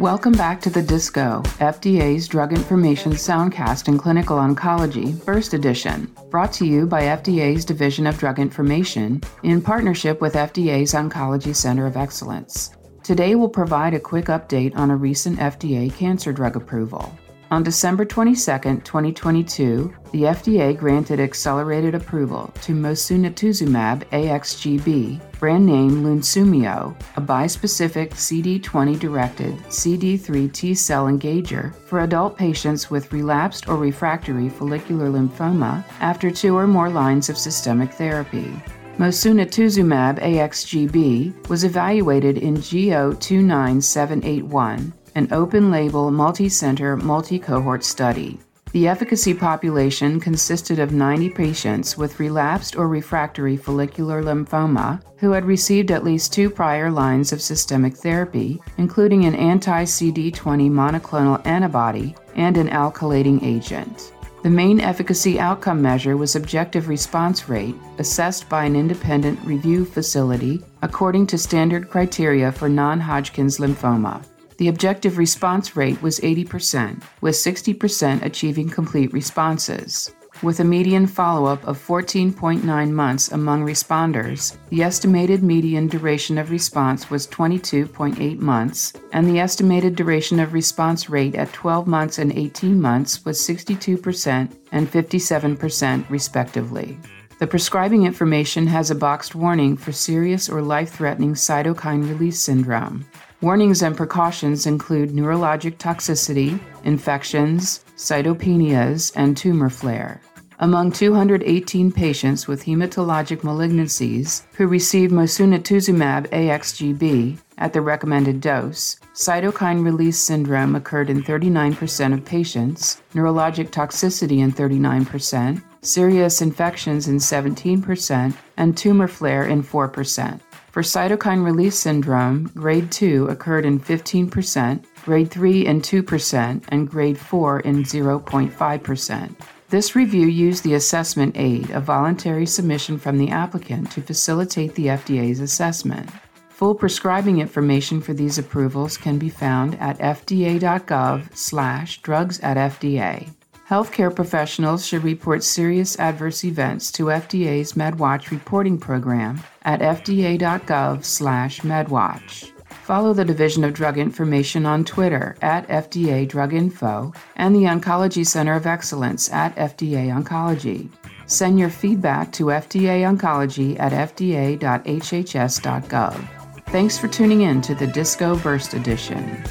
Welcome back to the Disco, FDA's Drug Information Soundcast in Clinical Oncology, Burst Edition, brought to you by FDA's Division of Drug Information in partnership with FDA's Oncology Center of Excellence. Today, we'll provide a quick update on a recent FDA cancer drug approval. On December 22, 2022, the FDA granted accelerated approval to mosunetuzumab AXGB, brand name Lunsumio, a bispecific CD20-directed CD3 T-cell engager for adult patients with relapsed or refractory follicular lymphoma after two or more lines of systemic therapy. Mosunetuzumab AXGB was evaluated in GO29781 an open label, multi center, multi cohort study. The efficacy population consisted of 90 patients with relapsed or refractory follicular lymphoma who had received at least two prior lines of systemic therapy, including an anti CD20 monoclonal antibody and an alkylating agent. The main efficacy outcome measure was objective response rate, assessed by an independent review facility according to standard criteria for non Hodgkin's lymphoma. The objective response rate was 80%, with 60% achieving complete responses. With a median follow up of 14.9 months among responders, the estimated median duration of response was 22.8 months, and the estimated duration of response rate at 12 months and 18 months was 62% and 57%, respectively. The prescribing information has a boxed warning for serious or life threatening cytokine release syndrome. Warnings and precautions include neurologic toxicity, infections, cytopenias, and tumor flare. Among 218 patients with hematologic malignancies who received mosunetuzumab AXGB at the recommended dose, cytokine release syndrome occurred in 39% of patients, neurologic toxicity in 39%, serious infections in 17%, and tumor flare in 4%. For cytokine release syndrome, grade 2 occurred in 15%, grade 3 in 2%, and grade 4 in 0.5%. This review used the assessment aid, a voluntary submission from the applicant, to facilitate the FDA's assessment. Full prescribing information for these approvals can be found at fda.gov/drugs at FDA. Healthcare professionals should report serious adverse events to FDA's MedWatch reporting program at fda.gov/medwatch. Follow the Division of Drug Information on Twitter at FDA Drug Info and the Oncology Center of Excellence at FDA Oncology. Send your feedback to FDA Oncology at fda.hhs.gov. Thanks for tuning in to the Disco Burst Edition.